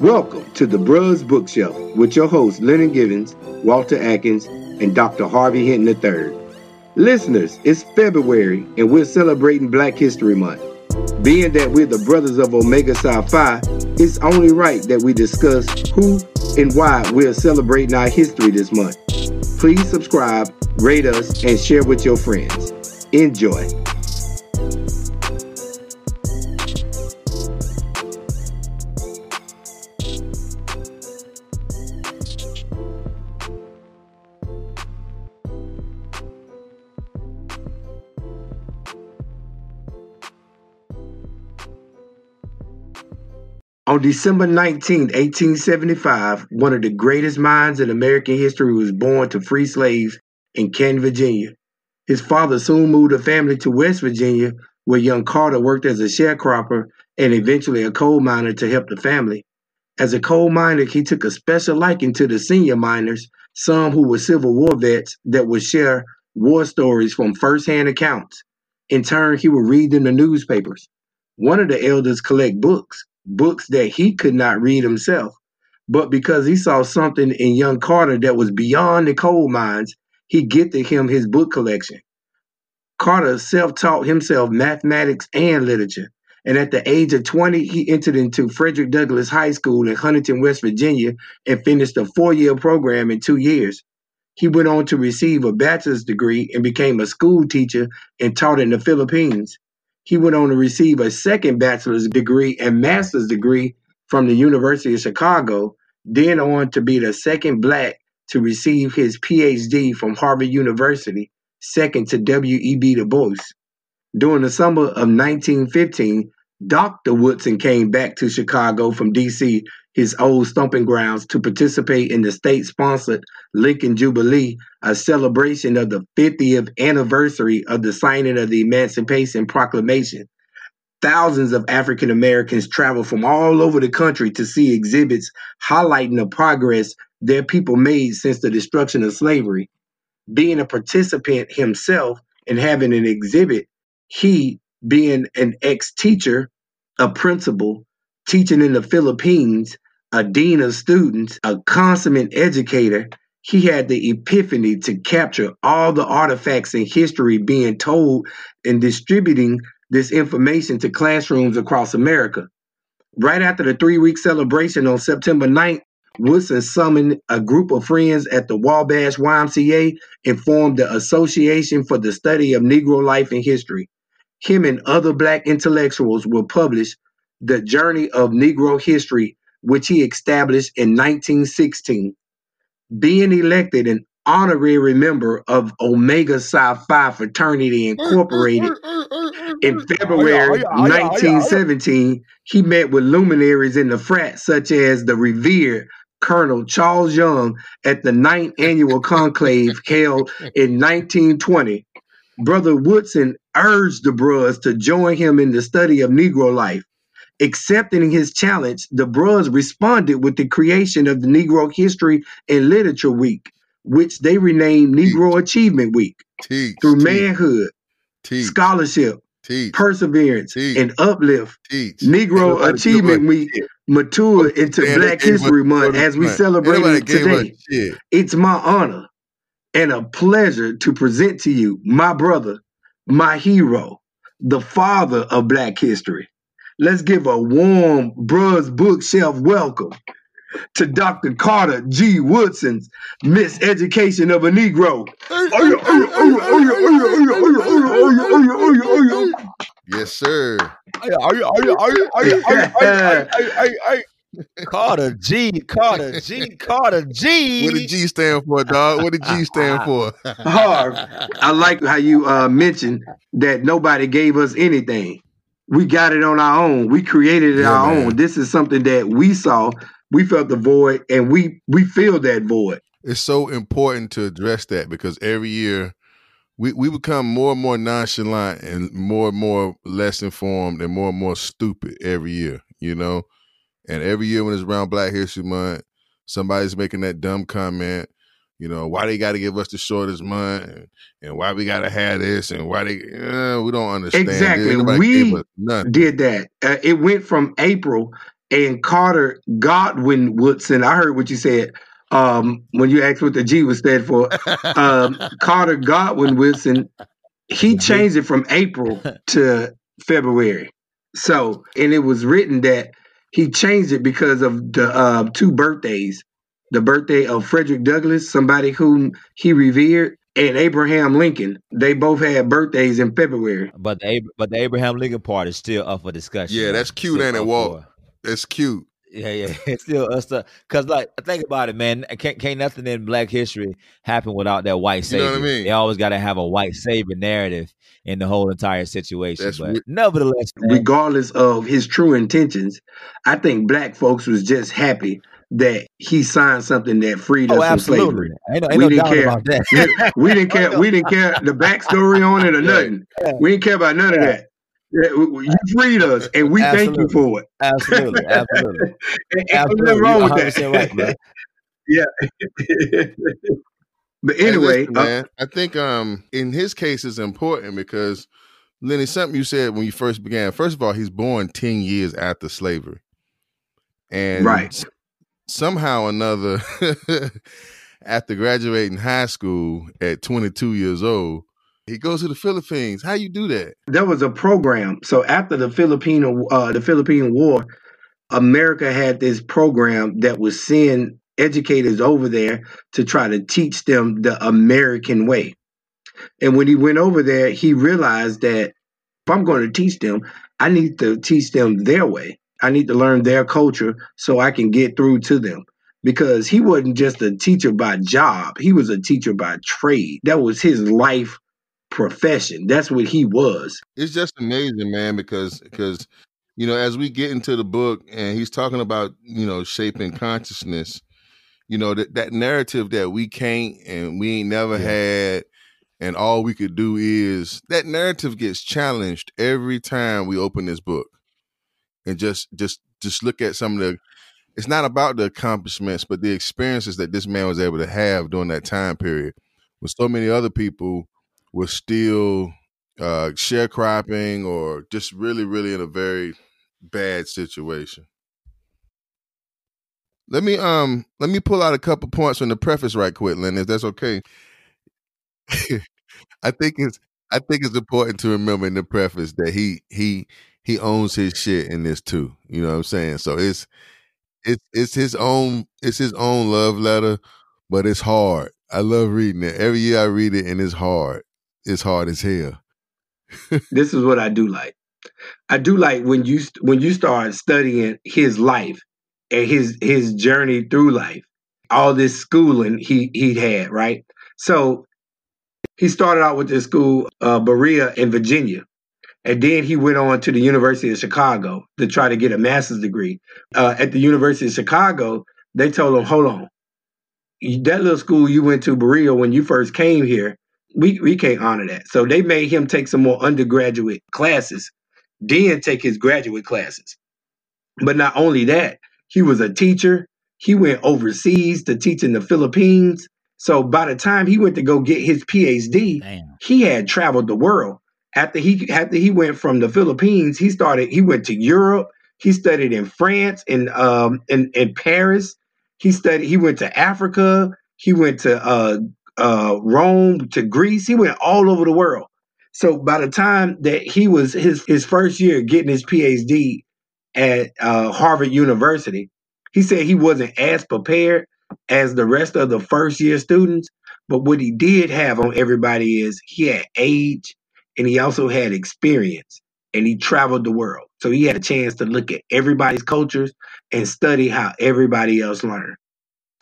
Welcome to the Bruz Bookshelf with your hosts Lennon Givens, Walter Atkins, and Dr. Harvey Hinton III. Listeners, it's February and we're celebrating Black History Month. Being that we're the brothers of Omega Psi Phi, it's only right that we discuss who and why we're celebrating our history this month. Please subscribe, rate us, and share with your friends. Enjoy. On December 19, 1875, one of the greatest minds in American history was born to free slaves in Canton, Virginia. His father soon moved the family to West Virginia, where young Carter worked as a sharecropper and eventually a coal miner to help the family. As a coal miner, he took a special liking to the senior miners, some who were Civil War vets that would share war stories from firsthand accounts. In turn, he would read them the newspapers. One of the elders collect books, books that he could not read himself. But because he saw something in young Carter that was beyond the coal mines, he gifted him his book collection. Carter self taught himself mathematics and literature. And at the age of 20, he entered into Frederick Douglass High School in Huntington, West Virginia, and finished a four year program in two years. He went on to receive a bachelor's degree and became a school teacher and taught in the Philippines. He went on to receive a second bachelor's degree and master's degree from the University of Chicago, then on to be the second black to receive his PhD from Harvard University, second to W.E.B. Du Bois. During the summer of 1915, Dr. Woodson came back to Chicago from D.C., his old stomping grounds, to participate in the state sponsored Lincoln Jubilee, a celebration of the 50th anniversary of the signing of the Emancipation Proclamation. Thousands of African Americans traveled from all over the country to see exhibits highlighting the progress their people made since the destruction of slavery. Being a participant himself and having an exhibit, he, being an ex teacher, a principal, teaching in the Philippines, a dean of students, a consummate educator, he had the epiphany to capture all the artifacts in history being told and distributing this information to classrooms across America. Right after the three week celebration on September 9th, Woodson summoned a group of friends at the Wabash YMCA and formed the Association for the Study of Negro Life and History. Him and other black intellectuals will publish The Journal of Negro History, which he established in 1916. Being elected an honorary member of Omega Psi Phi Fraternity Incorporated in February 1917, he met with luminaries in the frat, such as the revered Colonel Charles Young at the ninth annual conclave held in 1920. Brother Woodson urged the Bruz to join him in the study of Negro life. Accepting his challenge, the Bruz responded with the creation of the Negro History and Literature Week, which they renamed Negro Achievement Week. Teach, Through teach, manhood, teach, scholarship, teach, perseverance, Teach. and uplift, teach. Negro Achievement Week matured into Man, Black they gave us History Month as we celebrate it today. It's my honor and a pleasure to present to you my brother, my hero, the father of Black history. Let's give a warm Bruz Bookshelf welcome to Dr. Carter G. Woodson's Miseducation of a Negro. Yes, sir. Carter G, Carter G, Carter G. What did G stand for, dog? What did G stand for? Harv, I like how you uh, mentioned that nobody gave us anything. We got it on our own. We created it Yeah, our man. own. This is something that we saw. We felt the void, and we we feel that void. it's so important to address that because every year we, we become more and more nonchalant and more and more less informed and more and more stupid every year, you know? And every year when it's around Black History Month, somebody's making that dumb comment, you know, why they got to give us the shortest month and, and why we got to have this and why they, uh, we don't understand. Exactly. We gave us nothing. Did that? Uh, it went from April and Carter Godwin Woodson. I heard what you said um, when you asked what the G was stand for. Um, Carter Godwin Woodson. He changed it from April to February. So, and it was written that he changed it because of the uh, two birthdays the birthday of Frederick Douglass, somebody whom he revered, and Abraham Lincoln. They both had birthdays in February. But the but the Abraham Lincoln part is still up for discussion. Yeah, that's cute, Still ain't it, up Walt? That's cute. Yeah, yeah, it's still us stuff. Cause like, think about it, man. Can't, can't nothing in Black history happen without that white savior. You savior. know what I mean? They always got to have a white savior narrative in the whole entire situation. That's but re- nevertheless, man, regardless of his true intentions, I think black folks was just happy that he signed something that freed us oh, from slavery. ain't ain't We no didn't care. about that. We didn't care. We didn't care the backstory on it or nothing. We didn't care about none of that. Yeah, we- we- You freed us, and we thank you for it. absolutely, absolutely, And, and ain't absolutely. nothing wrong You're with 100% right, bro. that. yeah. but Hey, anyway, listen, uh, man, I think um in his case it's important because Lenny, something you said when you first began. First of all, he's born ten years after slavery, and Right. Somehow or another, after graduating high school at 22 years old, he goes to the Philippines. How you do that? there was a program. So after the Filipino uh, the Philippine War, America had this program that was send educators over there to try to teach them the American way. And when he went over there, he realized that if I'm going to teach them, I need to teach them their way. I need to learn their culture so I can get through to them. Because he wasn't just a teacher by job, he was a teacher by trade. That was his life profession. That's what he was. It's just amazing, man, because because you know, as we get into the book and he's talking about, you know, shaping consciousness, you know, that that narrative that we can't and we ain't never Yeah. had and all we could do is that narrative gets challenged every time we open this book. And just just just look at some of the it's not about the accomplishments, but the experiences that this man was able to have during that time period when so many other people were still uh, sharecropping or just really, really in a very bad situation. Let me um let me pull out a couple points from the preface right quick, Lynn, if that's okay. I think it's I think it's important to remember in the preface that he he he owns his shit in this too. You know what I'm saying? So it's it's it's his own it's his own love letter, but it's hard. I love reading it. Every year I read it and it's hard. It's hard as hell. this is what I do like. I do like when you when you start studying his life and his his journey through life, all this schooling he he had, right? So he started out with this school, uh, Berea in Virginia, and then he went on to the University of Chicago to try to get a master's degree. Uh, at the University of Chicago, they told him, "Hold on, that little school you went to, Berea, when you first came here, we we can't honor that." So they made him take some more undergraduate classes, then take his graduate classes. But not only that, he was a teacher. He went overseas to teach in the Philippines. So by the time he went to go get his PhD, Damn. he had traveled the world. After he after he went from the Philippines, he started he went to Europe. He studied in France and um in, in Paris. He studied he went to Africa. He went to uh uh Rome to Greece. He went all over the world. So by the time that he was his his first year getting his PhD at uh, Harvard University, he said he wasn't as prepared as the rest of the first year students. But what he did have on everybody is he had age and he also had experience and he traveled the world. So he had a chance to look at everybody's cultures and study how everybody else learned.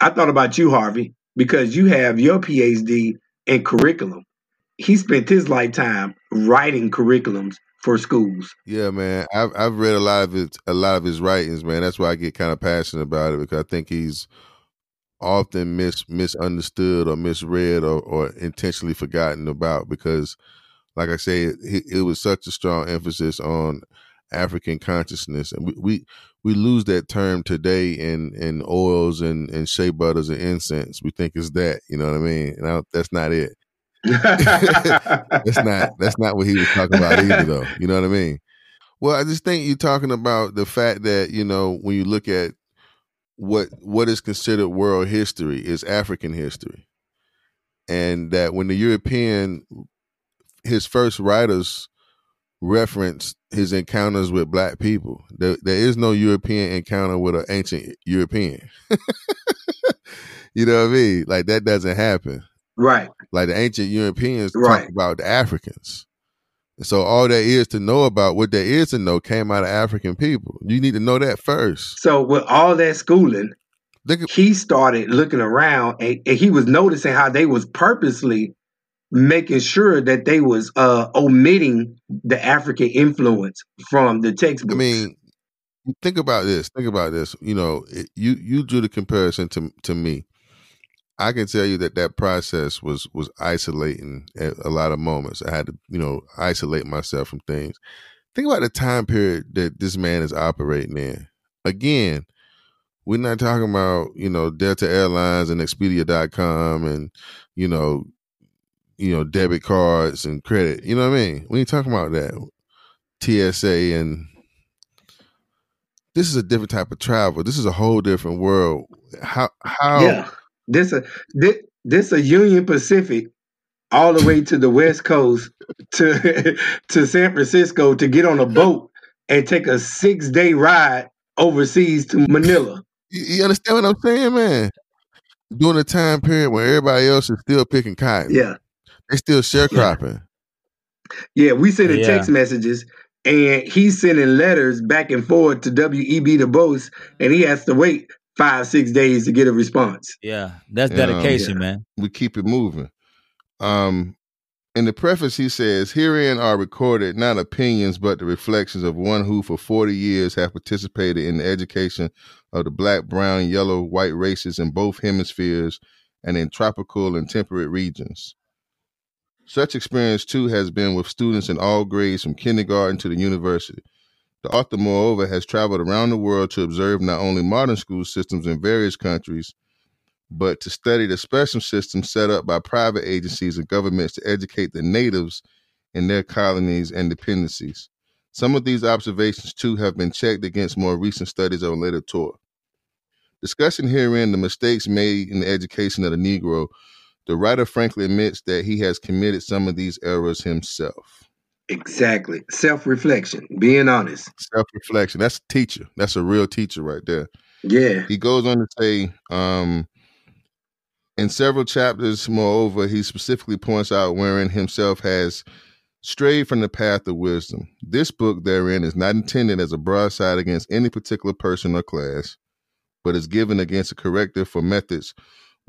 I thought about you, Harvey, because you have your PhD in curriculum. He spent his lifetime writing curriculums for schools. Yeah, man. I've I've read a lot of it, a lot of his writings, man. That's why I get kind of passionate about it because I think he's often mis misunderstood or misread or, or intentionally forgotten about because, like I say, it, it was such a strong emphasis on African consciousness, and we we, we lose that term today in in oils and and shea butters and incense. We think it's that, you know what I mean? And I, that's not it. That's not that's not what he was talking about either, though. You know what I mean? Well, I just think you're talking about the fact that you know when you look at what what is considered world history is African history, and that when the European, his first writers reference his encounters with black people. There, there is no European encounter with an ancient European. you know what I mean? Like that doesn't happen. Right. Like the ancient Europeans Right. talk about the Africans. So all there is to know about what there is to know came out of African people. You need to know that first. So with all that schooling, at, he started looking around and, and he was noticing how they was purposely making sure that they was uh omitting the African influence from the textbooks. I mean, think about this. Think about this. You know, it, you you drew the comparison to to me. I can tell you that that process was was isolating at a lot of moments. I had to, you know, isolate myself from things. Think about the time period that this man is operating in. Again, we're not talking about, you know, Delta Airlines and Expedia.com and, you know, you know, debit cards and credit. You know what I mean? We ain't talking about that. TSA and this is a different type of travel. This is a whole different world. How how yeah, this a this, this a Union Pacific all the way to the West Coast to to San Francisco to get on a boat and take a six day ride overseas to Manila. you, you understand what I'm saying, man? During a time period when everybody else is still picking cotton. Yeah, They still sharecropping. yeah. We sending Yeah. text messages. And he's sending letters back and forth to WEB Du Bois, and he has to wait five, six days to get a response. Yeah, that's Yeah. dedication, Yeah. man. we keep it moving. Um, in the preface, he says, Herein are recorded not opinions, but the reflections of one who for 40 years have participated in the education of the black, brown, yellow, white races in both hemispheres and in tropical and temperate regions. Such experience, too, has been with students in all grades from kindergarten to the university. The author, moreover, has traveled around the world to observe not only modern school systems in various countries, but to study the special systems set up by private agencies and governments to educate the natives in their colonies and dependencies. Some of these observations, too, have been checked against more recent studies on later tour. Discussing herein the mistakes made in the education of the Negro, the writer frankly admits that he has committed some of these errors himself. Exactly. Self reflection, being honest. Self reflection. That's a teacher. That's a real teacher right there. Yeah. He goes on to say, um, in several chapters, moreover, he specifically points out wherein himself has strayed from the path of wisdom. This book therein is not intended as a broadside against any particular person or class, but is given against a corrective for methods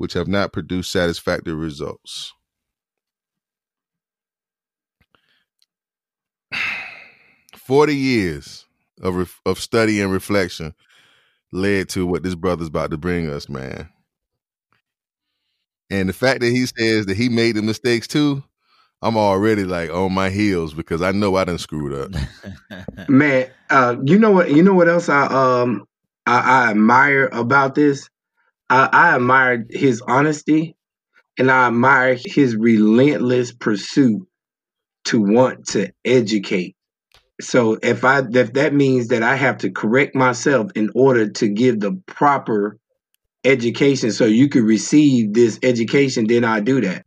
which have not produced satisfactory results. Forty years of ref- of study and reflection led to what this brother's about to bring us, man. And the fact that he says that he made the mistakes too, I'm already like on my heels because I know I done screwed up. Man, uh, you know what? You know what else I um I, I admire about this? I, I admire his honesty, and I admire his relentless pursuit to want to educate. So if I if that means that I have to correct myself in order to give the proper education, so you can receive this education, then I do that.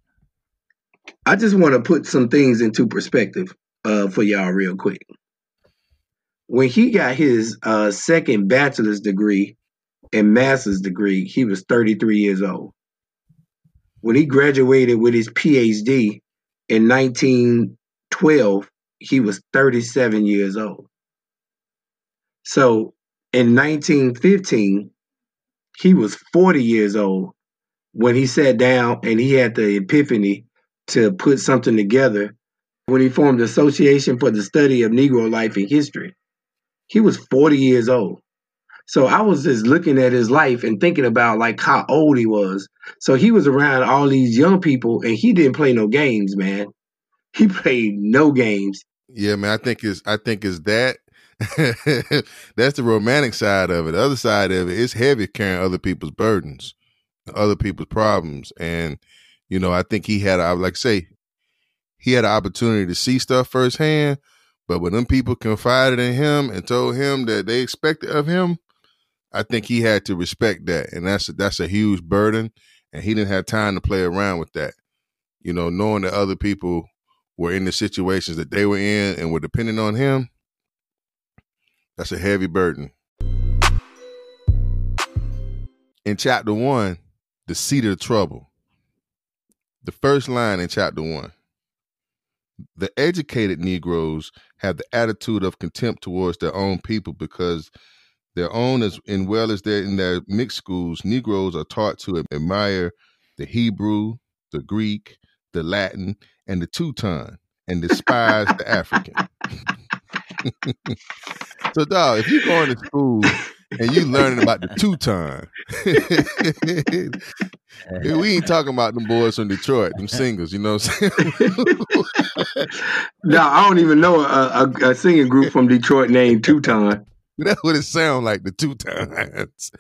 I just want to put some things into perspective uh, for y'all real quick when he got his uh, second bachelor's degree and master's degree, he was 33 years old. When he graduated with his PhD in 1912, he was 37 years old. So in 1915, he was 40 years old when he sat down and he had the epiphany to put something together when he formed the Association for the Study of Negro Life and History he was 40 years old. So I was just looking at his life and thinking about like how old he was. So he was around all these young people and he didn't play no games, man. He played no games. Yeah, man. I think it's I think it's that. That's the romantic side of it. The other side of it is heavy carrying other people's burdens, other people's problems, and you know I think he had I like say he had an opportunity to see stuff firsthand, But when them people confided in him and told him that they expected of him, I think he had to respect that, and that's that's a huge burden, and he didn't have time to play around with that. You know, knowing that other people were in the situations that they were in and were depending on him, that's a heavy burden. In chapter one, the seed of trouble. The first line in chapter one. The educated Negroes have the attitude of contempt towards their own people because their own as and well as their in their mixed schools, Negroes are taught to admire the Hebrew, the Greek, the Latin, and the Teuton, and despise the African. so, dog, if you're going to school and you learning about the Teuton, we ain't talking about them boys from Detroit, them singers. You know what I'm saying? no, I don't even know a, a, a singing group from Detroit named Teuton. That's what it sounds like, the two times.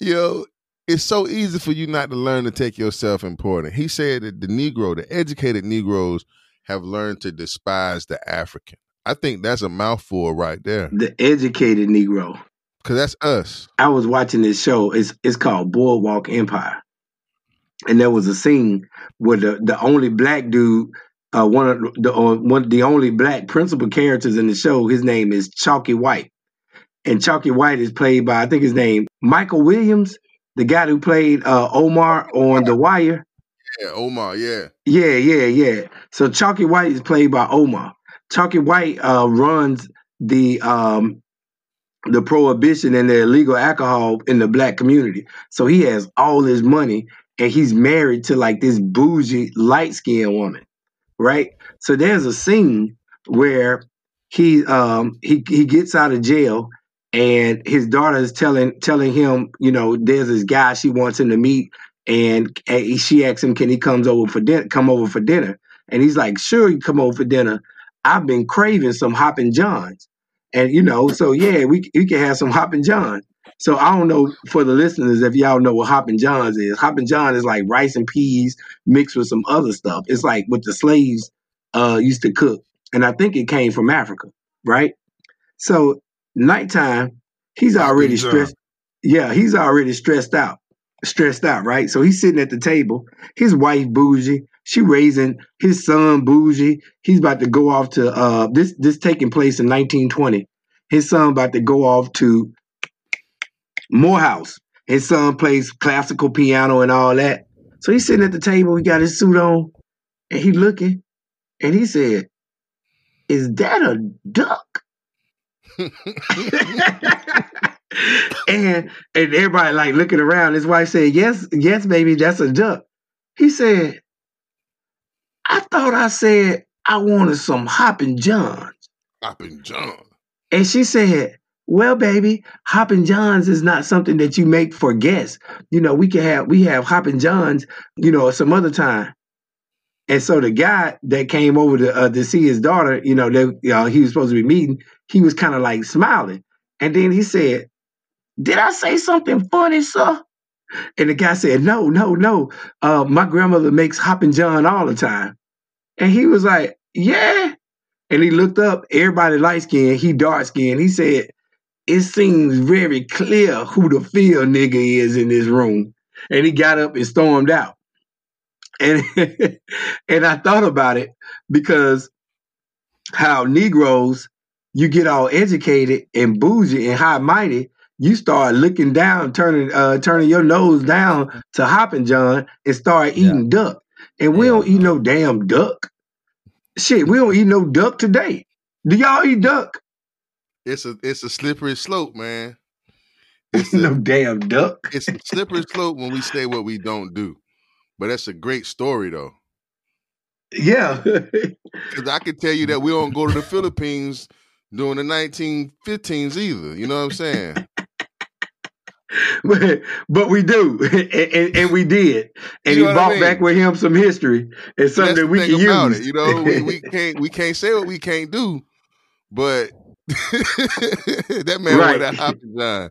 You know, it's so easy for you not to learn to take yourself important. He said that the Negro, the educated Negroes, have learned to despise the African. I think that's a mouthful right there. The educated Negro. Cause that's us. I was watching this show. It's it's called Boardwalk Empire, and there was a scene where the, the only black dude, uh, one of the uh, one the only black principal characters in the show, his name is Chalky White, and Chalky White is played by I think his name Michael Williams, the guy who played uh, Omar on The Wire. Yeah, Omar. Yeah. Yeah, yeah, yeah. So Chalky White is played by Omar. Chalky White uh, runs the um, the prohibition and the illegal alcohol in the black community. So he has all his money and he's married to like this bougie light skinned woman, right? So there's a scene where he um he he gets out of jail and his daughter is telling telling him, you know, there's this guy she wants him to meet and she asks him, can he comes over for dinner? Come over for dinner, and he's like, sure, you come over for dinner. I've been craving some Hoppin' Johns. And you know, so yeah, we we can have some Hoppin' johns. So I don't know for the listeners if y'all know what Hoppin' Johns is. Hoppin' John is like rice and peas mixed with some other stuff. It's like what the slaves uh, used to cook, and I think it came from Africa, right? So nighttime, he's already stressed. Yeah, he's already stressed out, stressed out, right? So he's sitting at the table. His wife bougie, she raising his son bougie. He's about to go off to uh this this taking place in 1920. His son about to go off to Morehouse. His son plays classical piano and all that. So he's sitting at the table, he got his suit on, and he looking, and he said, Is that a duck? and and everybody like looking around. His wife said, Yes, yes, baby, that's a duck. He said, I thought I said I wanted some Hoppin' Johns. Hoppin' John. And she said, Well, baby, Hoppin' Johns is not something that you make for guests. You know, we can have we have Hoppin' Johns, you know, some other time. And so the guy that came over to uh, to see his daughter, you know, they, you know, he was supposed to be meeting. He was kind of like smiling, and then he said, "Did I say something funny, sir?" And the guy said, "No, no, no. Uh, my grandmother makes Hoppin' John all the time." And he was like, Yeah. And he looked up, everybody light skinned, he dark skinned. He said, It seems very clear who the field nigga is in this room. And he got up and stormed out. And and I thought about it because how Negroes, you get all educated and bougie and high mighty, you start looking down, turning uh turning your nose down to Hoppin' John and start eating yeah. duck. And we don't eat no damn duck. Shit, we don't eat no duck today. Do y'all eat duck? It's a it's a slippery slope, man. It's no damn duck. It's a slippery slope when we say what we don't do. But that's a great story though. Yeah. Because I can tell you that we don't go to the Philippines during the 1915s either. You know what I'm saying? but, but we do, and, and, and, we did, and you he brought I mean? back with him some history and something that we can use. It, you know, we, we, can't we can't say what we can't do, but that man right. that Hoppin'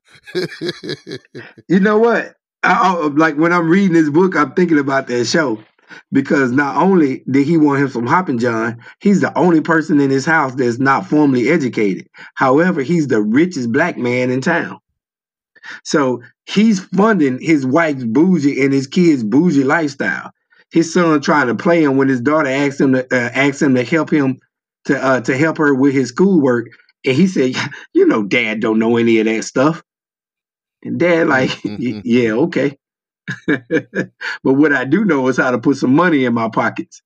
you know what? I, I, like when I'm reading this book, I'm thinking about that show, because not only did he want him some hopping john he's the only person in his house that's not formally educated. However he's the richest black man in town. So he's funding his wife's bougie and his kids bougie lifestyle. His son trying to play him when his daughter asked him to uh, him to help him to uh, to help her with his schoolwork. And he said you know dad don't know any of that stuff. And dad like yeah okay but what I do know is how to put some money in my pockets.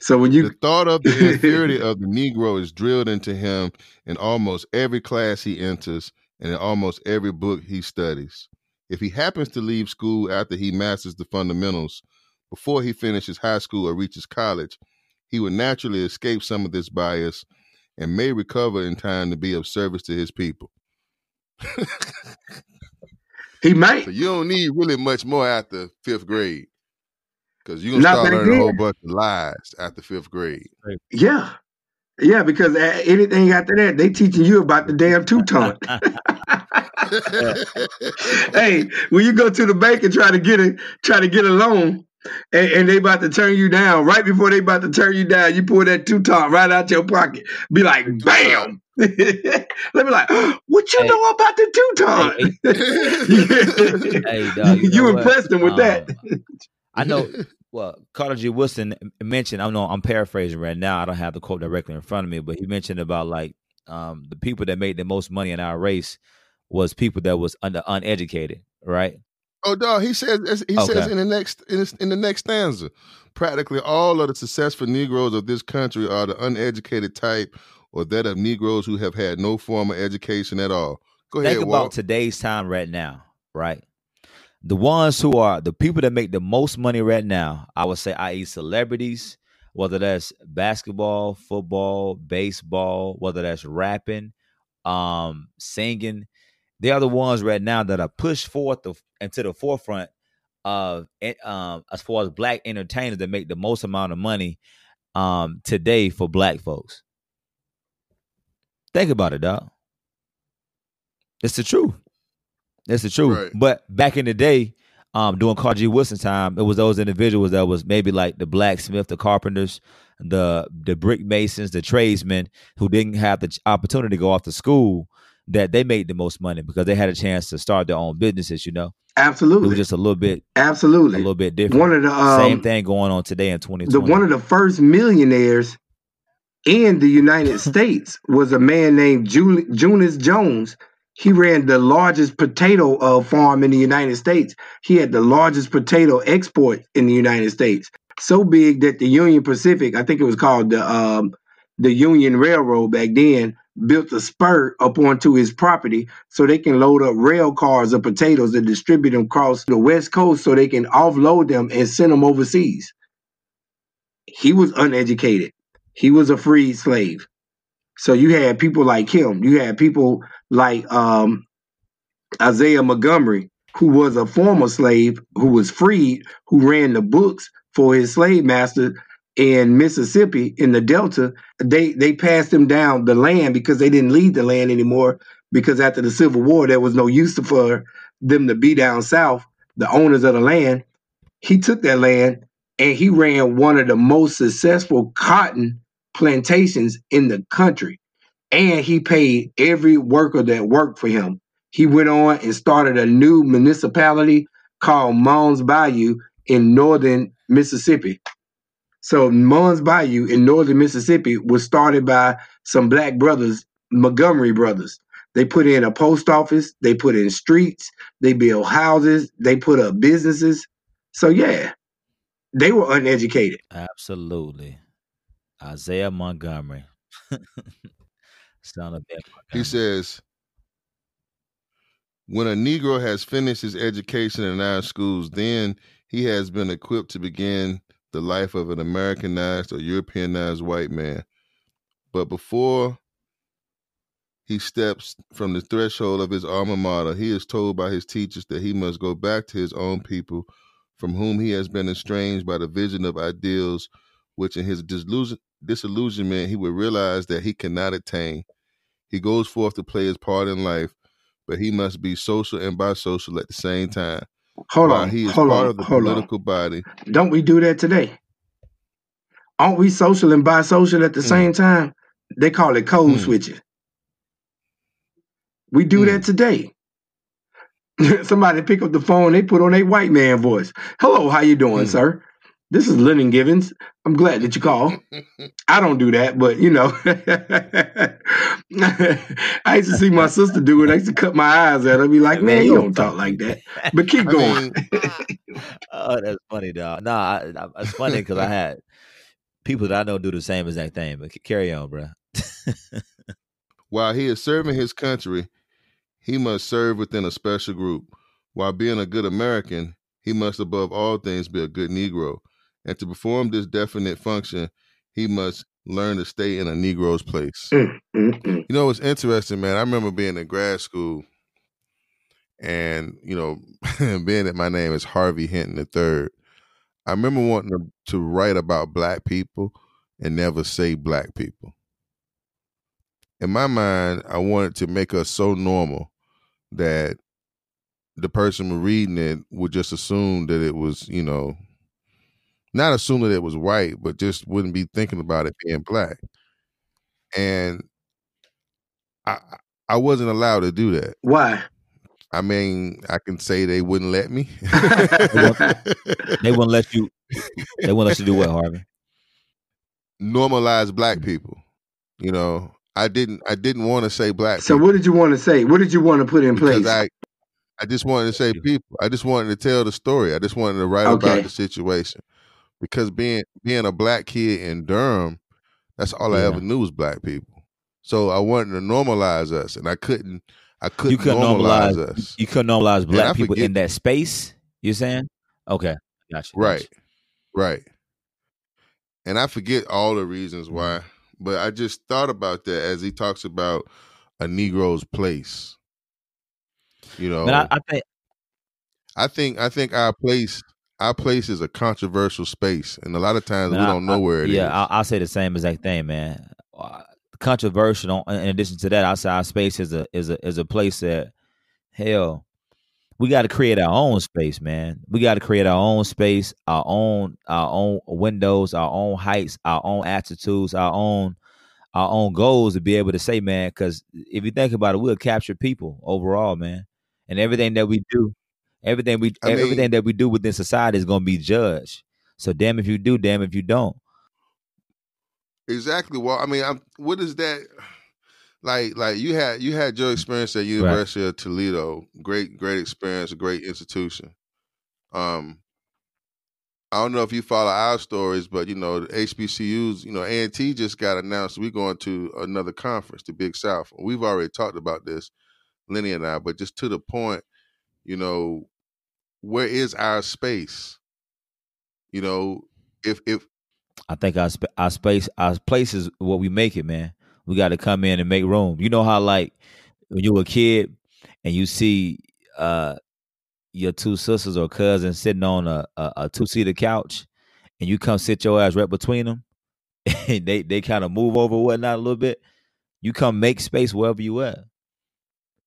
So when you the thought of the inferiority of the Negro is drilled into him in almost every class he enters and in almost every book he studies. If he happens to leave school after he masters the fundamentals, before he finishes high school or reaches college, he will naturally escape some of this bias and may recover in time to be of service to his people. He might. So you don't need really much more after fifth grade. Because you're going to start learning a whole bunch of lies after fifth grade. Yeah. Yeah, because anything after that, they teaching you about the damn Teuton. hey, when you go to the bank and try to get a try to get a loan, and, and, they about to turn you down, right before they about to turn you down, you pull that Teuton right out your pocket. Be like, bam. Let me like, what you hey, know about the Teuton? Hey, hey dog, you, know you impressed him with um, that. I know. Well, Carter G. Woodson mentioned. I know I'm paraphrasing right now. I don't have the quote directly in front of me, but he mentioned about like um, the people that made the most money in our race was people that was under uneducated, right? Oh, dog. He says he okay. says in the next in, in the next stanza, practically all of the successful Negroes of this country are the uneducated type or that of Negroes who have had no formal education at all. Go ahead. Think about today's time right now, right? The ones who are the people that make the most money right now, I would say, i.e., celebrities, whether that's basketball, football, baseball, whether that's rapping, um, singing, they are the ones right now that are pushed forth the, into the forefront of um, as far as black entertainers that make the most amount of money um, today for black folks. Think about it, dog. It's the truth. It's the truth. Right. But back in the day, um, during Carter G. Woodson's time, it was those individuals that was maybe like the blacksmith, the carpenters, the the brick masons, the tradesmen who didn't have the opportunity to go off to school that they made the most money because they had a chance to start their own businesses, you know. Absolutely. It was just a little bit absolutely a little bit different. One of the um, same thing going on today in 2020. The one of the first millionaires in the United States was a man named Jul- Junius Jones. He ran the largest potato uh, farm in the United States. He had the largest potato export in the United States. So big that the Union Pacific, I think it was called the um, the Union Railroad back then, built a spur up onto his property so they can load up rail cars of potatoes and distribute them across the West Coast so they can offload them and send them overseas. He was uneducated. He was a freed slave. So you had people like him. You had people like um, Isaiah Montgomery, who was a former slave who was freed, who ran the books for his slave master in Mississippi in the Delta. They they passed them down the land because they didn't leave the land anymore because after the Civil War there was no use for them to be down south, the owners of the land. He took that land and he ran one of the most successful cotton plantations in the country. And he paid every worker that worked for him. He went on and started a new municipality called Mounds Bayou in northern Mississippi. So Mounds Bayou in northern Mississippi was started by some black brothers, Montgomery brothers. They put in a post office, they put in streets, they built houses, they put up businesses. So yeah, they were uneducated. Absolutely. Isaiah Montgomery. Son of Montgomery. He says, when a Negro has finished his education in our schools, then he has been equipped to begin the life of an Americanized or Europeanized white man. But before he steps from the threshold of his alma mater, he is told by his teachers that he must go back to his own people from whom he has been estranged by the vision of ideals which in his disillusion, disillusionment he would realize that he cannot attain. He goes forth to play his part in life, but he must be social and bisocial at the same time. Hold on, he is hold part on, of the hold on. political body. Don't we do that today? Aren't we social and bisocial at the Mm. same time? They call it code Mm. switching. We do that Mm. today. Somebody pick up the phone, they put on a white man voice. Hello, how you doing, Mm. sir? This is Lennon Givens. I'm glad that you called. I don't do that, but you know, I used to see my sister do it. I used to cut my eyes at her, be like, Man, "Man, you you don't don't talk talk like like that." But keep I going. mean, oh, that's funny, dog. Nah, I, I, it's funny because I had people that I know do the same exact thing. But carry on, bro. while he is serving his country, he must serve within a special group. While being a good American, he must above all things be a good Negro. And to perform this definite function, he must learn to stay in a Negro's place. Mm, mm, mm. You know, it's interesting, man. I remember being in grad school and, you know, being that my name is Harvey Hinton III. I remember wanting to, to write about black people and never say black people. In my mind, I wanted to make us so normal that the person reading it would just assume that it was, you know, not assume that it was white, but just wouldn't be thinking about it being black. And I I wasn't allowed to do that. Why? I mean, I can say they wouldn't let me. They wouldn't let you. They wouldn't let you do what, Harvey? Normalize black mm. people. You know, I didn't I didn't want to say black So people what did you want to say? What did you want to put in because place? I I just wanted to say people. I just wanted to tell the story. I just wanted to write Okay. about the situation. Because being being a black kid in Durham, that's all I ever knew was black people. So I wanted to normalize us, and I couldn't. I couldn't you couldn't normalize, normalize- us. You couldn't normalize black people in that space. You saying? Okay, gotcha. Right, gotcha. right. And I forget all the reasons why, Mm-hmm. but I just thought about that as he talks about a Negro's place. You know, But I, I think I think I think our place our place is a controversial space, and a lot of times we I- don't know I- where it is. yeah, I, I'll say the same exact thing, man. Uh, controversial. In addition to that, I say our space is a is a is a place that hell we got to create our own space, man. We got to create our own space, our own our own windows, our own heights, our own attitudes, our own our own goals to be able to say, man. Because if you think about it, we'll capture people overall, man, and everything that we do, everything we I mean- everything that we do within society is going to be judged. So damn if you do, damn if you don't. Exactly. Well, I mean, I'm, what is that? Like, like you had you had your experience at University of Toledo. Great, great experience. Great institution. Um, I don't know if you follow our stories, but you know, the HBCUs, you know, A and T just got announced. We're going to another conference, the Big South. We've already talked about this, Lenny and I, but just to the point, you know, where is our space? You know, if if I think our sp- our space our place is what we make it, man. We got to come in and make room. You know how like when you were a kid and you see uh your two sisters or cousins sitting on a a, a two seater couch, and you come sit your ass right between them, and they they kind of move over whatnot a little bit. You come make space wherever you at.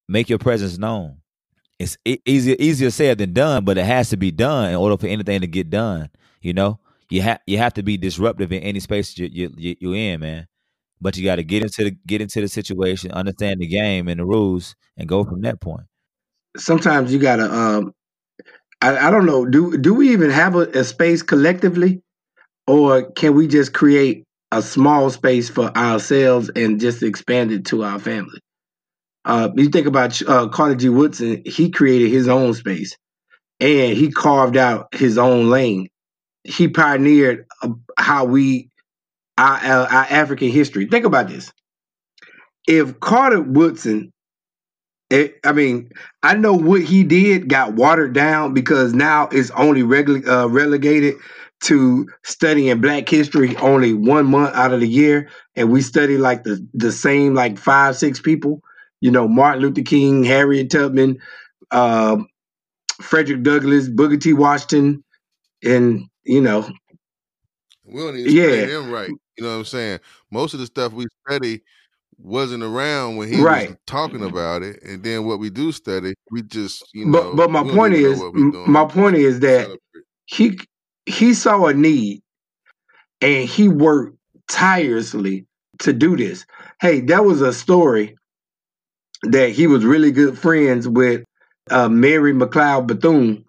Make your presence known. It's easier easier said than done, but it has to be done in order for anything to get done. You know, you have you have to be disruptive in any space you you, you you're in, man. But you got to get into the get into the situation, understand the game and the rules, and go from that point. Sometimes you gotta. Um, I, I don't know. Do do we even have a, a space collectively, or can we just create a small space for ourselves and just expand it to our family? Uh, you think about uh, Carter G. Woodson. He created his own space, and he carved out his own lane. He pioneered uh, how we our, our, our African history. Think about this. If Carter Woodson, it, I mean, I know what he did got watered down because now it's only regu- uh, relegated to studying Black history only one month out of the year, and we study like the the same like five six people. You know, Martin Luther King, Harriet Tubman, uh, Frederick Douglass, Booker T. Washington, and you know, We don't even Yeah. them right. You know what I'm saying? Most of the stuff we study, wasn't around when he Right. was talking about it, and then what we do study, we just you know. But but my point is what we m- doing. my point is that celebrate. he he saw a need and he worked tirelessly to do this. Hey, that was a story that he was really good friends with uh, Mary McLeod Bethune,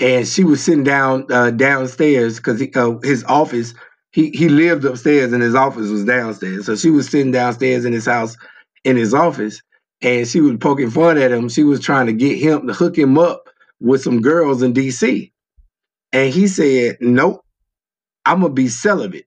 and she was sitting down uh, downstairs because uh, his office. He he lived upstairs and his office was downstairs. So she was sitting downstairs in his house in his office, and she was poking fun at him. She was trying to get him to hook him up with some girls in D.C. And he said, Nope, I'm gonna be celibate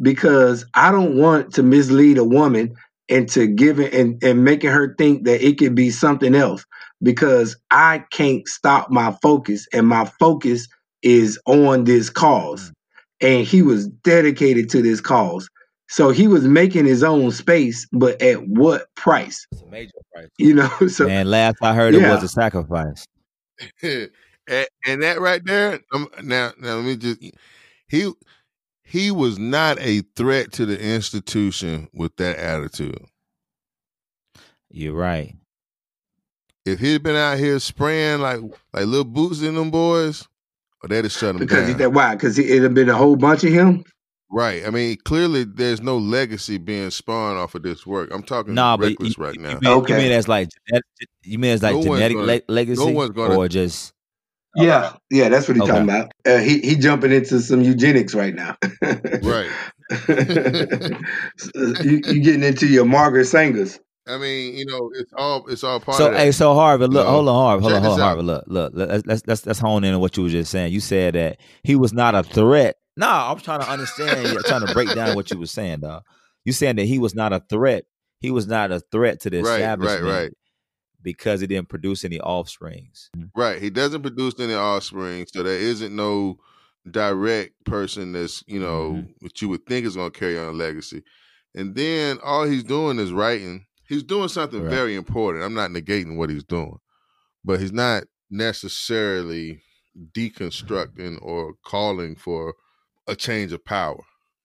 because I don't want to mislead a woman into giving and, and making her think that it could be something else because I can't stop my focus and my focus is on this cause. And he was dedicated to this cause. So he was making his own space, but at what price? It's a major price. You know, so Man, last I heard, it was a sacrifice. and, and that right there, um, now now let me just he he was not a threat to the institution with that attitude. You're right. If he'd been out here spraying like like little boots in them boys, or they'd have shut him because he down. said, why? Because it had been a whole bunch of him. right. I mean, clearly there's no legacy being spawned off of this work. I'm talking Nah, but you, reckless right you now. mean, Okay. you mean that's like you mean it's like No genetic gonna- le- legacy, one's gonna- or just Yeah, yeah, that's what he's Okay. talking about. Uh, he he jumping into some eugenics right now. Right. you, you getting into your Margaret Sangers. I mean, you know, it's all it's all part so. of that. Hey, so Harvey, look, No. hold on, Harvey, hold on, hold on, out. Harvey. Look, look, let's let's let's, let's hone in on what you were just saying. You said that he was not a threat. Nah, I'm trying to understand. you trying to break down what you were saying, dog. You saying that he was not a threat. He was not a threat to the Right, right, establishment right. Because he didn't produce any offsprings. Right. He doesn't produce any offspring, so there isn't no direct person that's, you know, Mhm. what you would think is going to carry on a legacy. And then all he's doing is writing. He's doing something Right. very important. I'm not negating what he's doing, but he's not necessarily deconstructing or calling for a change of power.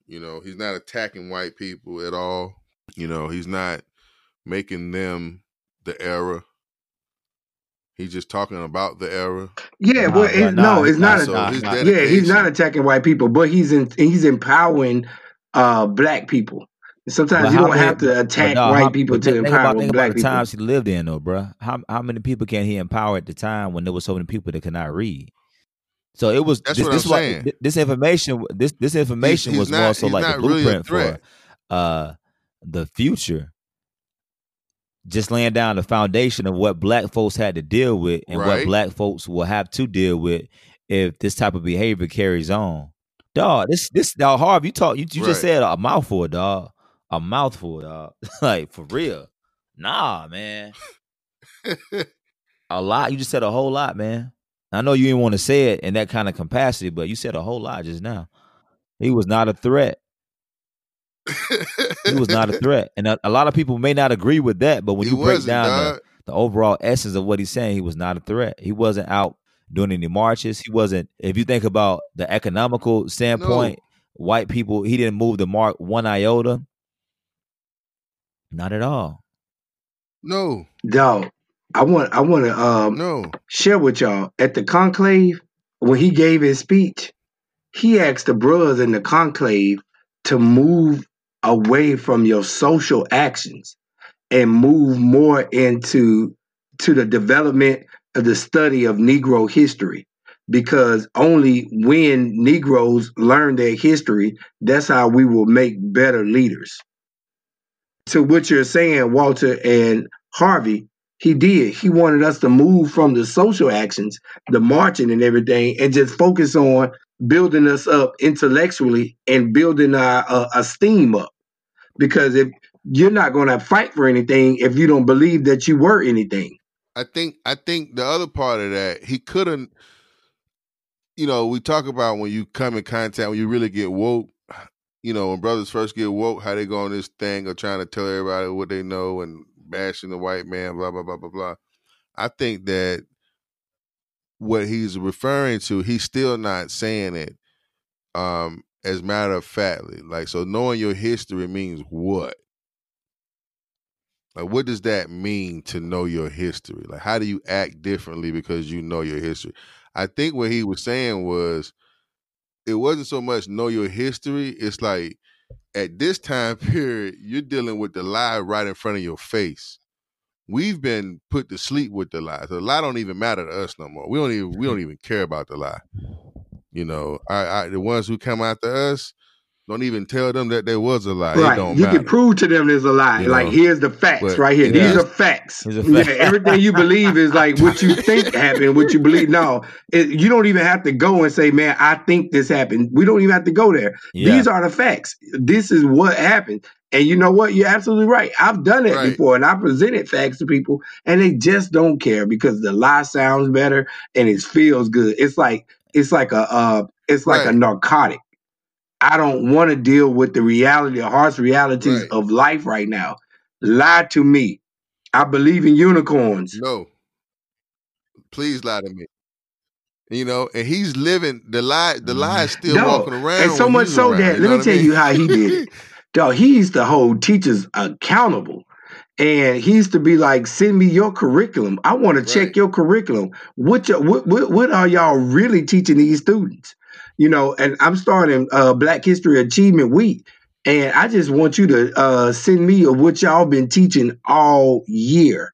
You know, he's not attacking white people at all. You know, he's not making them the error. He's just talking about the era. Yeah, Nah, well, bruh, it, nah, no, it's nah, not. so a, nah, his nah. yeah, he's not attacking white people, but he's in, he's empowering uh black people. Sometimes But you don't many- have to attack dog, white how- people to think empower about, think black about the people. times he lived in, though, bruh. How how many people can he empower at the time when there was so many people that could not read? So it was That's this, what this I'm why- saying. thi- this information this this information he's was more not- so like the not really a blueprint for uh the future. Just laying down the foundation of what black folks had to deal with and what black folks will have to deal with if this type of behavior carries on. Dog, this this dog Harv, you talk you, you Right. just said a mouthful, dog. A mouthful, dog. like for real. Nah, man. A lot. You just said a whole lot, man. I know you didn't want to say it in that kind of capacity, but you said a whole lot just now. He was not a threat. He was not a threat. And a, a lot of people may not agree with that, but when he you break down the, the overall essence of what he's saying, he was not a threat. He wasn't out doing any marches. He wasn't, if you think about the economical standpoint, white people, he didn't move the mark one iota. Not at all. No, Dog, I want I want to um no. share with y'all at the conclave when he gave his speech, he asked the brothers in the conclave to move away from your social actions and move more into to the development of the study of Negro history. Because only when Negroes learn their history, that's how we will make better leaders. To what you're saying, Walter and Harvey, he did. He wanted us to move from the social actions, the marching and everything, and just focus on building us up intellectually and building our uh, esteem up. Because if you're not going to fight for anything if you don't believe that you were anything. I think I think the other part of that he couldn't. You know, we talk about when you come in contact when you really get woke. You know, when brothers first get woke, how they go on this thing of trying to tell everybody what they know and bashing the white man, blah blah blah blah blah. I think that what he's referring to, he's still not saying it um as matter of factly. Like so knowing your history means what? Like, what does that mean to know your history? Like, how do you act differently because you know your history? I think what he was saying was it wasn't so much know your history. It's like at this time period, you're dealing with the lie right in front of your face. We've been put to sleep with the lie. The lie don't even matter to us no more. We don't even we don't even care about the lie. You know, I, I the ones who come after us, don't even tell them that there was a lie. Right. You matter. can prove to them there's a lie. You like know, here's the facts but right here. These is- are facts. A Yeah, everything you believe is like what you think happened, what you believe. No, it, you don't even have to go and say, "Man, I think this happened." We don't even have to go there. Yeah. These are the facts. This is what happened. And you know what? You're absolutely right. I've done it Right. before, and I presented facts to people, and they just don't care because the lie sounds better and it feels good. It's like it's like a uh, it's like a narcotic. I don't want to deal with the reality, the harsh realities Right. of life right now. Lie to me. I believe in unicorns. No. Please lie to me. You know, and he's living the lie. The lie is still Dog, walking around. and so much so that let me tell mean? you how he did it. Dog, he used to hold teachers accountable. And he used to be like, send me your curriculum. I want to check your curriculum. What, your, what, what, what are y'all really teaching these students? You know, and I'm starting uh, Black History Achievement Week. And I just want you to uh, send me of what y'all been teaching all year.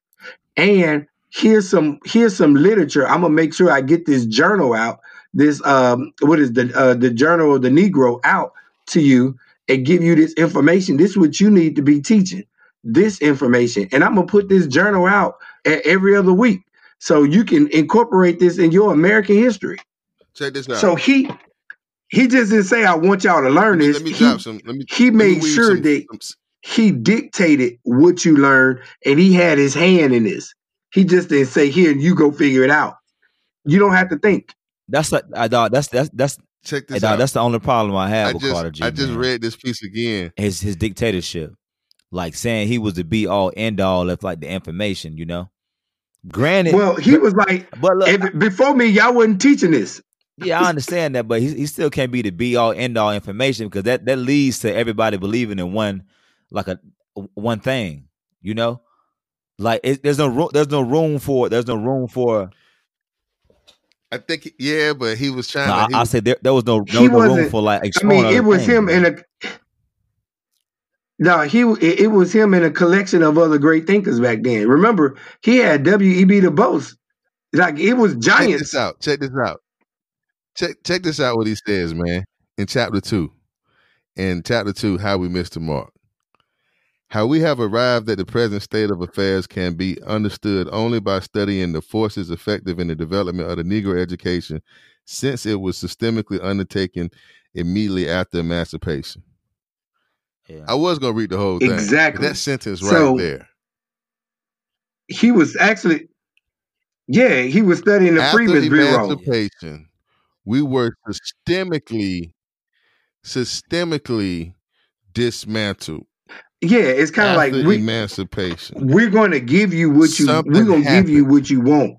And here's some here's some literature. I'm gonna make sure I get this journal out. This um, what is the uh, the journal of the Negro out to you and give you this information. This is what you need to be teaching. This information, and I'm gonna put this journal out every other week, so you can incorporate this in your American history. Check this out. So he he just didn't say I want y'all to learn let me, this. let me He, some. Let me. he let me made sure some- that some- he dictated what you learned and he had his hand in this. He just didn't say, here, you go figure it out. You don't have to think. That's a, I dog. That's that's that's check hey, this dog, out. that's the only problem I have I with just Carter G. I just man. read this piece again. his his dictatorship, like saying he was the be all end all of like the information. You know, granted, Well, he was like, but look, if, before me, y'all wasn't teaching this. yeah, I understand that, but he he still can't be the be all end all information because that that leads to everybody believing in one like a one thing. You know, like it, there's no room there's no room for there's no room for. I think yeah, but he was trying No, to. I, he I said there, there was no He there no room wasn't- for like. I mean, it was things, him man. in a. No, he it, it was him in a collection of other great thinkers back then. Remember, he had W. E. B. Du Bois. Like it was giants. check this out. Check this out. Check check this out. What he says, man, in chapter two. In chapter two, how we missed the mark. How we have arrived at the present state of affairs can be understood only by studying the forces effective in the development of the Negro education since it was systemically undertaken immediately after emancipation. Yeah. I was gonna read the whole thing. Exactly. That sentence right So- there. He was actually, yeah, he was studying the After Freedmen's Bureau. emancipation, we were systemically, systemically dismantled. Yeah, it's kind of like we, emancipation. we're going to give you what you Something we're going to give you what you want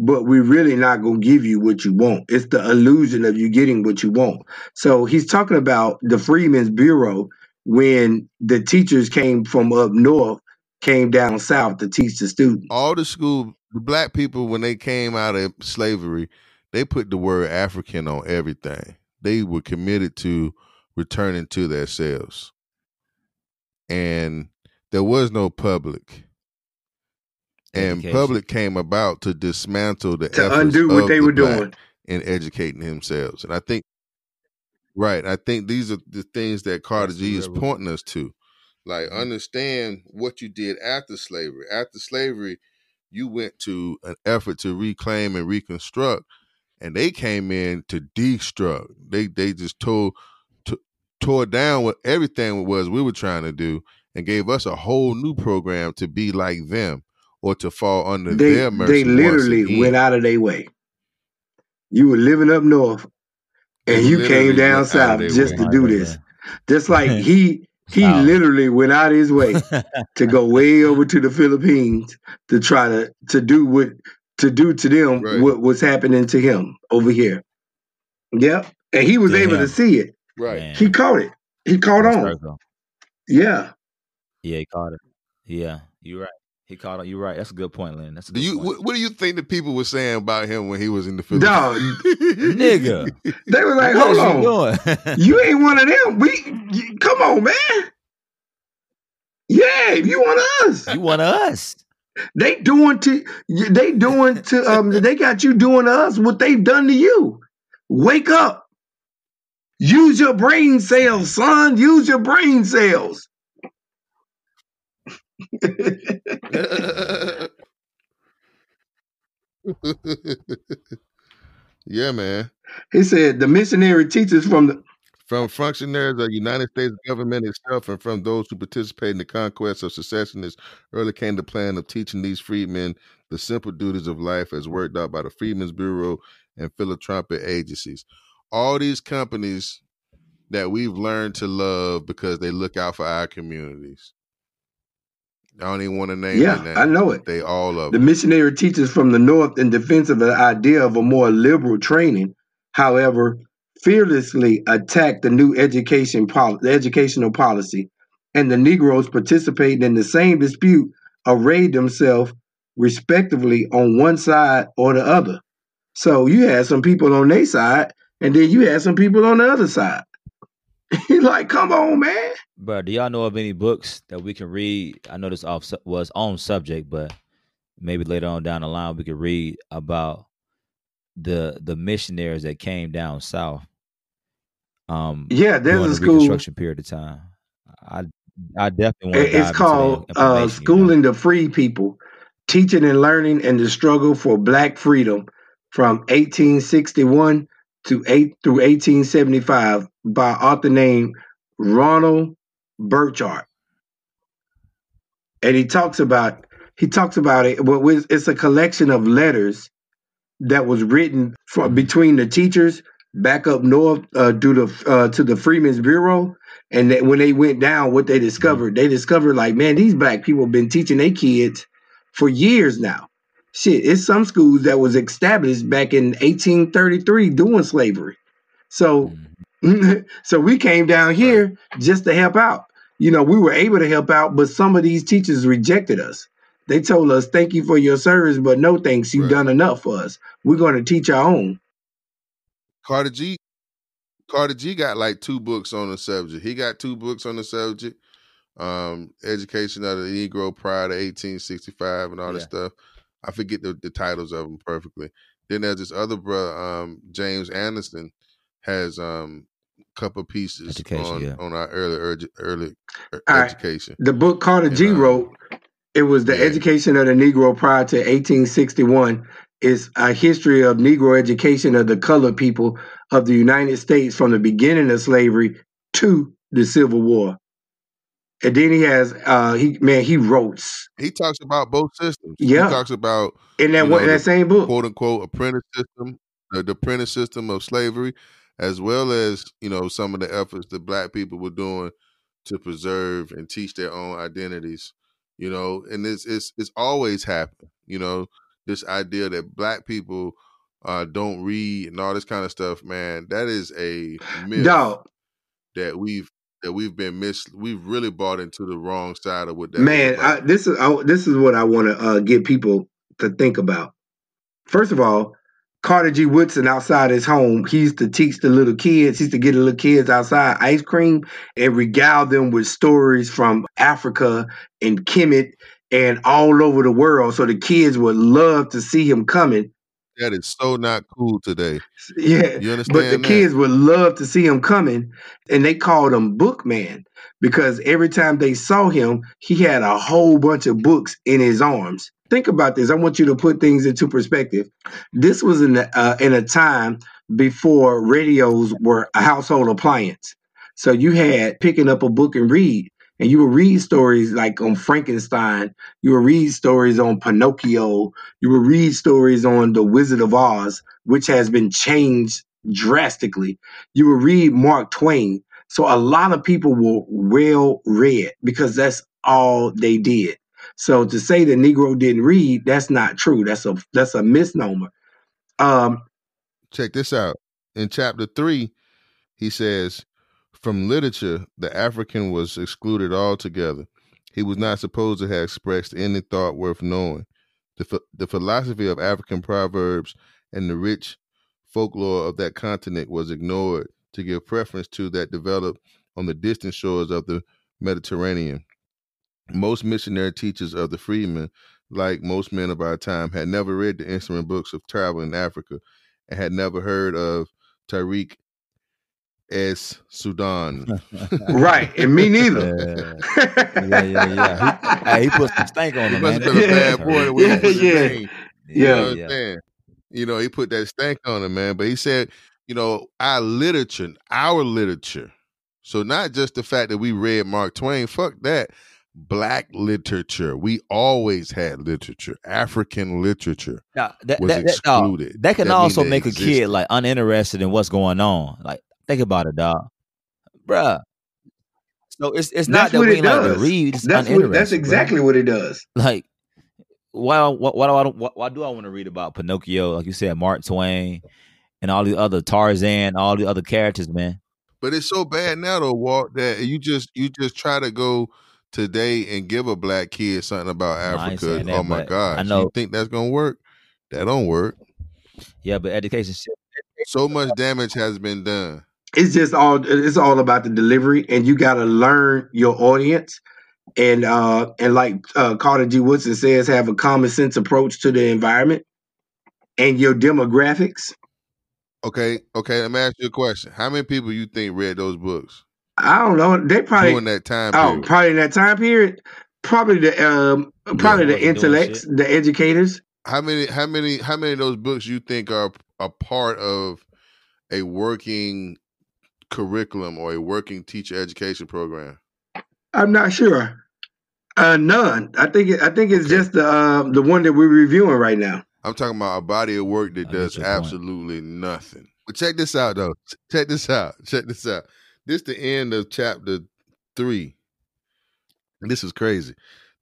but we're really not going to give you what you want it's the illusion of you getting what you want so he's talking about the Freedmen's Bureau when the teachers came from up north came down south to teach the students All the school, the black people, when they came out of slavery, they put the word African on everything. They were committed to returning to themselves. And there was no public. And Education. public came about to dismantle the to undo what they the were doing and educating themselves. And I think, right, I think these are the things that Carter G is pointing us to. Like, Mhm. understand what you did after slavery. After slavery, you went to an effort to reclaim and reconstruct, and they came in to destruct. They they just tore to, tore down what everything was we were trying to do, and gave us a whole new program to be like them or to fall under they their mercy. they once literally again. went out of their way you were living up north and They you came down went out of south just way. to do this just like he he South. literally went out his way to go way over to the Philippines to try to to do what to do to them Right. what was happening to him over here. Yep. And he was To able to see it. Right. Man. He caught it. He caught Full on. circle. Yeah. Yeah, he caught it. Yeah, you're right. He called. You're right. That's a good point, Lynn. That's a Do good you point. what, what do you think the people were saying about him when he was in the Philippines? Dog, Nigga, they were like, hold on. you? You ain't one of them. We you- come on, man. Yeah, you want us. you want us. They doing to they doing to um they got you doing to us what they've done to you. Wake up. Use your brain cells, son. Use your brain cells. yeah, man. he said the missionary teachers from the From functionaries of the United States government itself and from those who participate in the conquest of secessionists early came the plan of teaching these freedmen the simple duties of life as worked out by the Freedmen's Bureau and philanthropic agencies. All these companies that we've learned to love because they look out for our communities. I don't even want to name Yeah, their I know it. They all of the them. missionary teachers from the north in defense of the idea of a more liberal training, however, fearlessly attacked the new education pol- the educational policy, and the Negroes participating in the same dispute arrayed themselves respectively on one side or the other. So you had some people on their side, and then you had some people on the other side. He's like, come on, man. But do y'all know of any books that we can read? I know this off su- was on subject, but maybe later on down the line we could read about the the missionaries that came down south. Um, Yeah, there's during a the school. Reconstruction period of time. I I definitely want to It- dive It's called uh, information, you know. Schooling the Free People, Teaching and Learning and the Struggle for Black Freedom from 1861 to 8 through 1875 by author named Ronald Butchart. And he talks about he talks about it. Well, it's a collection of letters that was written for, between the teachers back up north uh, to the uh, to the Freedmen's Bureau, and that when they went down, what they discovered, they discovered like, man, these black people have been teaching their kids for years now. Shit, it's some schools that was established back in 1833 doing slavery. So, so we came down here just to help out. You know, we were able to help out, but some of these teachers rejected us. They told us, "Thank you for your service, but no thanks. You've Right. done enough for us. We're going to teach our own." Carter G. Carter G got like two books on the subject. He got two books on the subject. Um, Education of the Negro prior to 1865 and all this stuff. I forget the, the titles of them perfectly. Then there's this other brother, um, James Anderson, has um couple pieces Education, on yeah. on our early early, early All right. education. The book Carter G um, wrote, it was the yeah. education of the Negro prior to 1861. Is a history of Negro education of the colored people of the United States from the beginning of slavery to the Civil War. And then he has, uh, he man, he wrote He talks about both systems. Yeah. He talks about in that one, know, that same book. quote unquote apprentice system, the, the apprentice system of slavery, as well as you know some of the efforts that Black people were doing to preserve and teach their own identities. You know, and it's it's it's always happened. You know, this idea that Black people uh, don't read and all this kind of stuff, man. That is a myth Dog, that we've that we've been mis we've really bought into the wrong side of what that man. I, this is I, this is what I want to uh, get people to think about. First of all, Carter G. Woodson outside his home, he used to teach the little kids. He used to get the little kids outside ice cream and regale them with stories from Africa and Kemet and all over the world. So the kids would love to see him coming. That is so not cool today. Yeah, You understand? but the that? kids would love to see him coming, and they called him Bookman because every time they saw him, he had a whole bunch of books in his arms. Think about this. I want you to put things into perspective. This was in a, uh, in a time before radios were a household appliance. So you had picking up a book and read, and you would read stories like on Frankenstein. You would read stories on Pinocchio. You would read stories on The Wizard of Oz, which has been changed drastically. You would read Mark Twain. So a lot of people were well read because that's all they did. So to say the Negro didn't read, that's not true. That's a that's a misnomer. Um, check this out. In chapter three, he says, From literature, the African was excluded altogether. he was not supposed to have expressed any thought worth knowing. The, the philosophy of African proverbs and the rich folklore of that continent was ignored to give preference to that developed on the distant shores of the Mediterranean. Most missionary teachers of the freedmen, like most men of our time, had never read the instrument books of travel in Africa and had never heard of Tarikh S. Sudan. right, and me neither. Yeah, yeah, yeah. yeah. He, hey, he put some stank on He him, must man. have been a bad boy with Yeah, his yeah. name. You Yeah. know what I'm? You know, he put that stank on him, man. But he said, you know, our literature, our literature. So not just the fact that we read Mark Twain, fuck that. Black literature. We always had literature. African literature Now, that, was that, that, dog, excluded. that can That also they make a kid like uninterested in what's going on. Like, think about it, dog. Bruh. So it's it's not That's that what we it ain't like to does. read. It's That's what. uninterested. That's bruh. exactly what it does. like why why why do I why, why do I want to read about Pinocchio, like you said, Mark Twain, and all the other Tarzan, all the other characters, man. But it's so bad now though, Walt, that you just you just try to go today and give a black kid something about No, I ain't Africa. Oh that, oh my god. I know- You think that's gonna work? That don't work. Yeah, but education shit. So much damage has been done. It's just all. It's all about the delivery, and you got to learn your audience, and uh, and like uh, Carter G. Woodson says, have a common sense approach to the environment and your demographics. Okay, okay. Let me ask you a question. How many people you think read those books I don't know. They probably during that time Oh, period? probably in that time period. Probably the um, probably the wasn't intellects, the educators. how many how many how many of those books you think are a part of a working curriculum or a working teacher education program? I'm not sure. Uh, none. I think it, I think it's Okay. just the um, the one that we're reviewing right now. I'm talking about a body of work that I does your point. absolutely nothing. But check this out though. Check this out. Check this out. This the end of chapter three. This is crazy.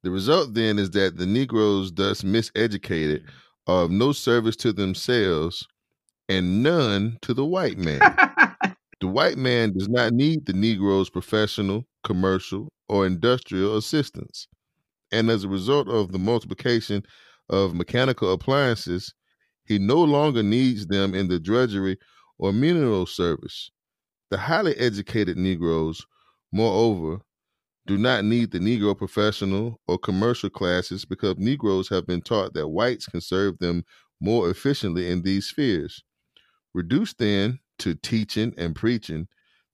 The result then is that the Negroes, thus miseducated, are of no service to themselves and none to the white man. The white man does not need the Negro's professional, commercial, or industrial assistance. And as a result of the multiplication of mechanical appliances, he no longer needs them in the drudgery or menial service. The highly educated Negroes, moreover, do not need the Negro professional or commercial classes because Negroes have been taught that whites can serve them more efficiently in these spheres. Reduced then to teaching and preaching,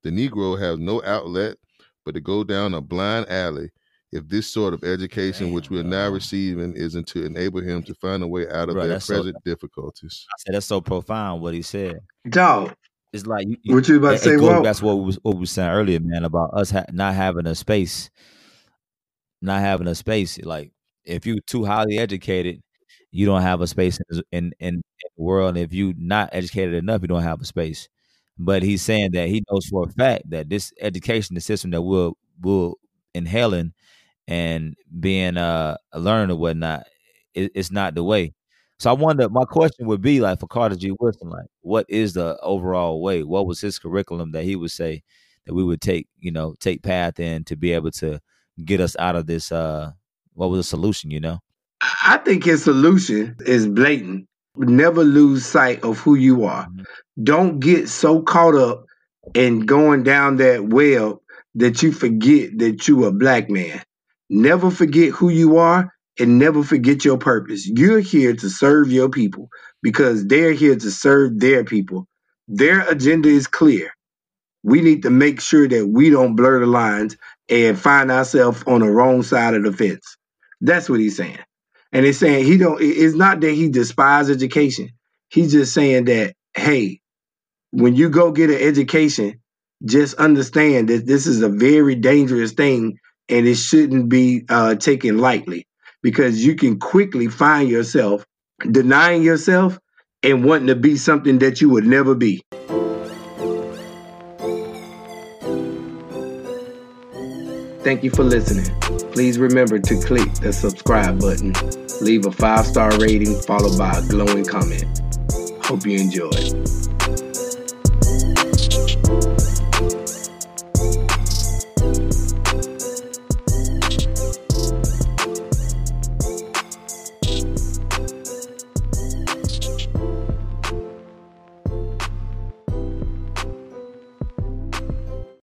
the Negro has no outlet but to go down a blind alley if this sort of education which we are now receiving isn't to enable him to find a way out of Bro, their that's so- present difficulties. I said that's so profound what he said. Dog, It's like you, you what you about to say? it goes Walt? back to what we was what we were saying earlier, man, about us ha- not having a space, not having a space. Like if you're too highly educated, you don't have a space in in, in, the world. And if you're not educated enough, you don't have a space. But he's saying that he knows for a fact that this education, the system that we're we're inhaling and being uh learned or whatnot, it, it's not the way. So I wonder. My question would be like for Carter G. Woodson, like, what is the overall way? What was his curriculum that he would say that we would take, you know, take path in to be able to get us out of this? uh What was the solution? You know, I think his solution is blatant. Never lose sight of who you are. Mhm. Don't get so caught up in going down that well that you forget that you are a black man. Never forget who you are and never forget your purpose. You're here to serve your people because they're here to serve their people. Their agenda is clear. We need to make sure that we don't blur the lines and find ourselves on the wrong side of the fence. That's what he's saying. And it's saying he don't it's not that he despise education. He's just saying that, hey, when you go get an education, just understand that this is a very dangerous thing and it shouldn't be uh, taken lightly because you can quickly find yourself denying yourself and wanting to be something that you would never be. Thank you for listening. Please remember to click the subscribe button, leave a five star rating followed by a glowing comment. Hope you enjoyed.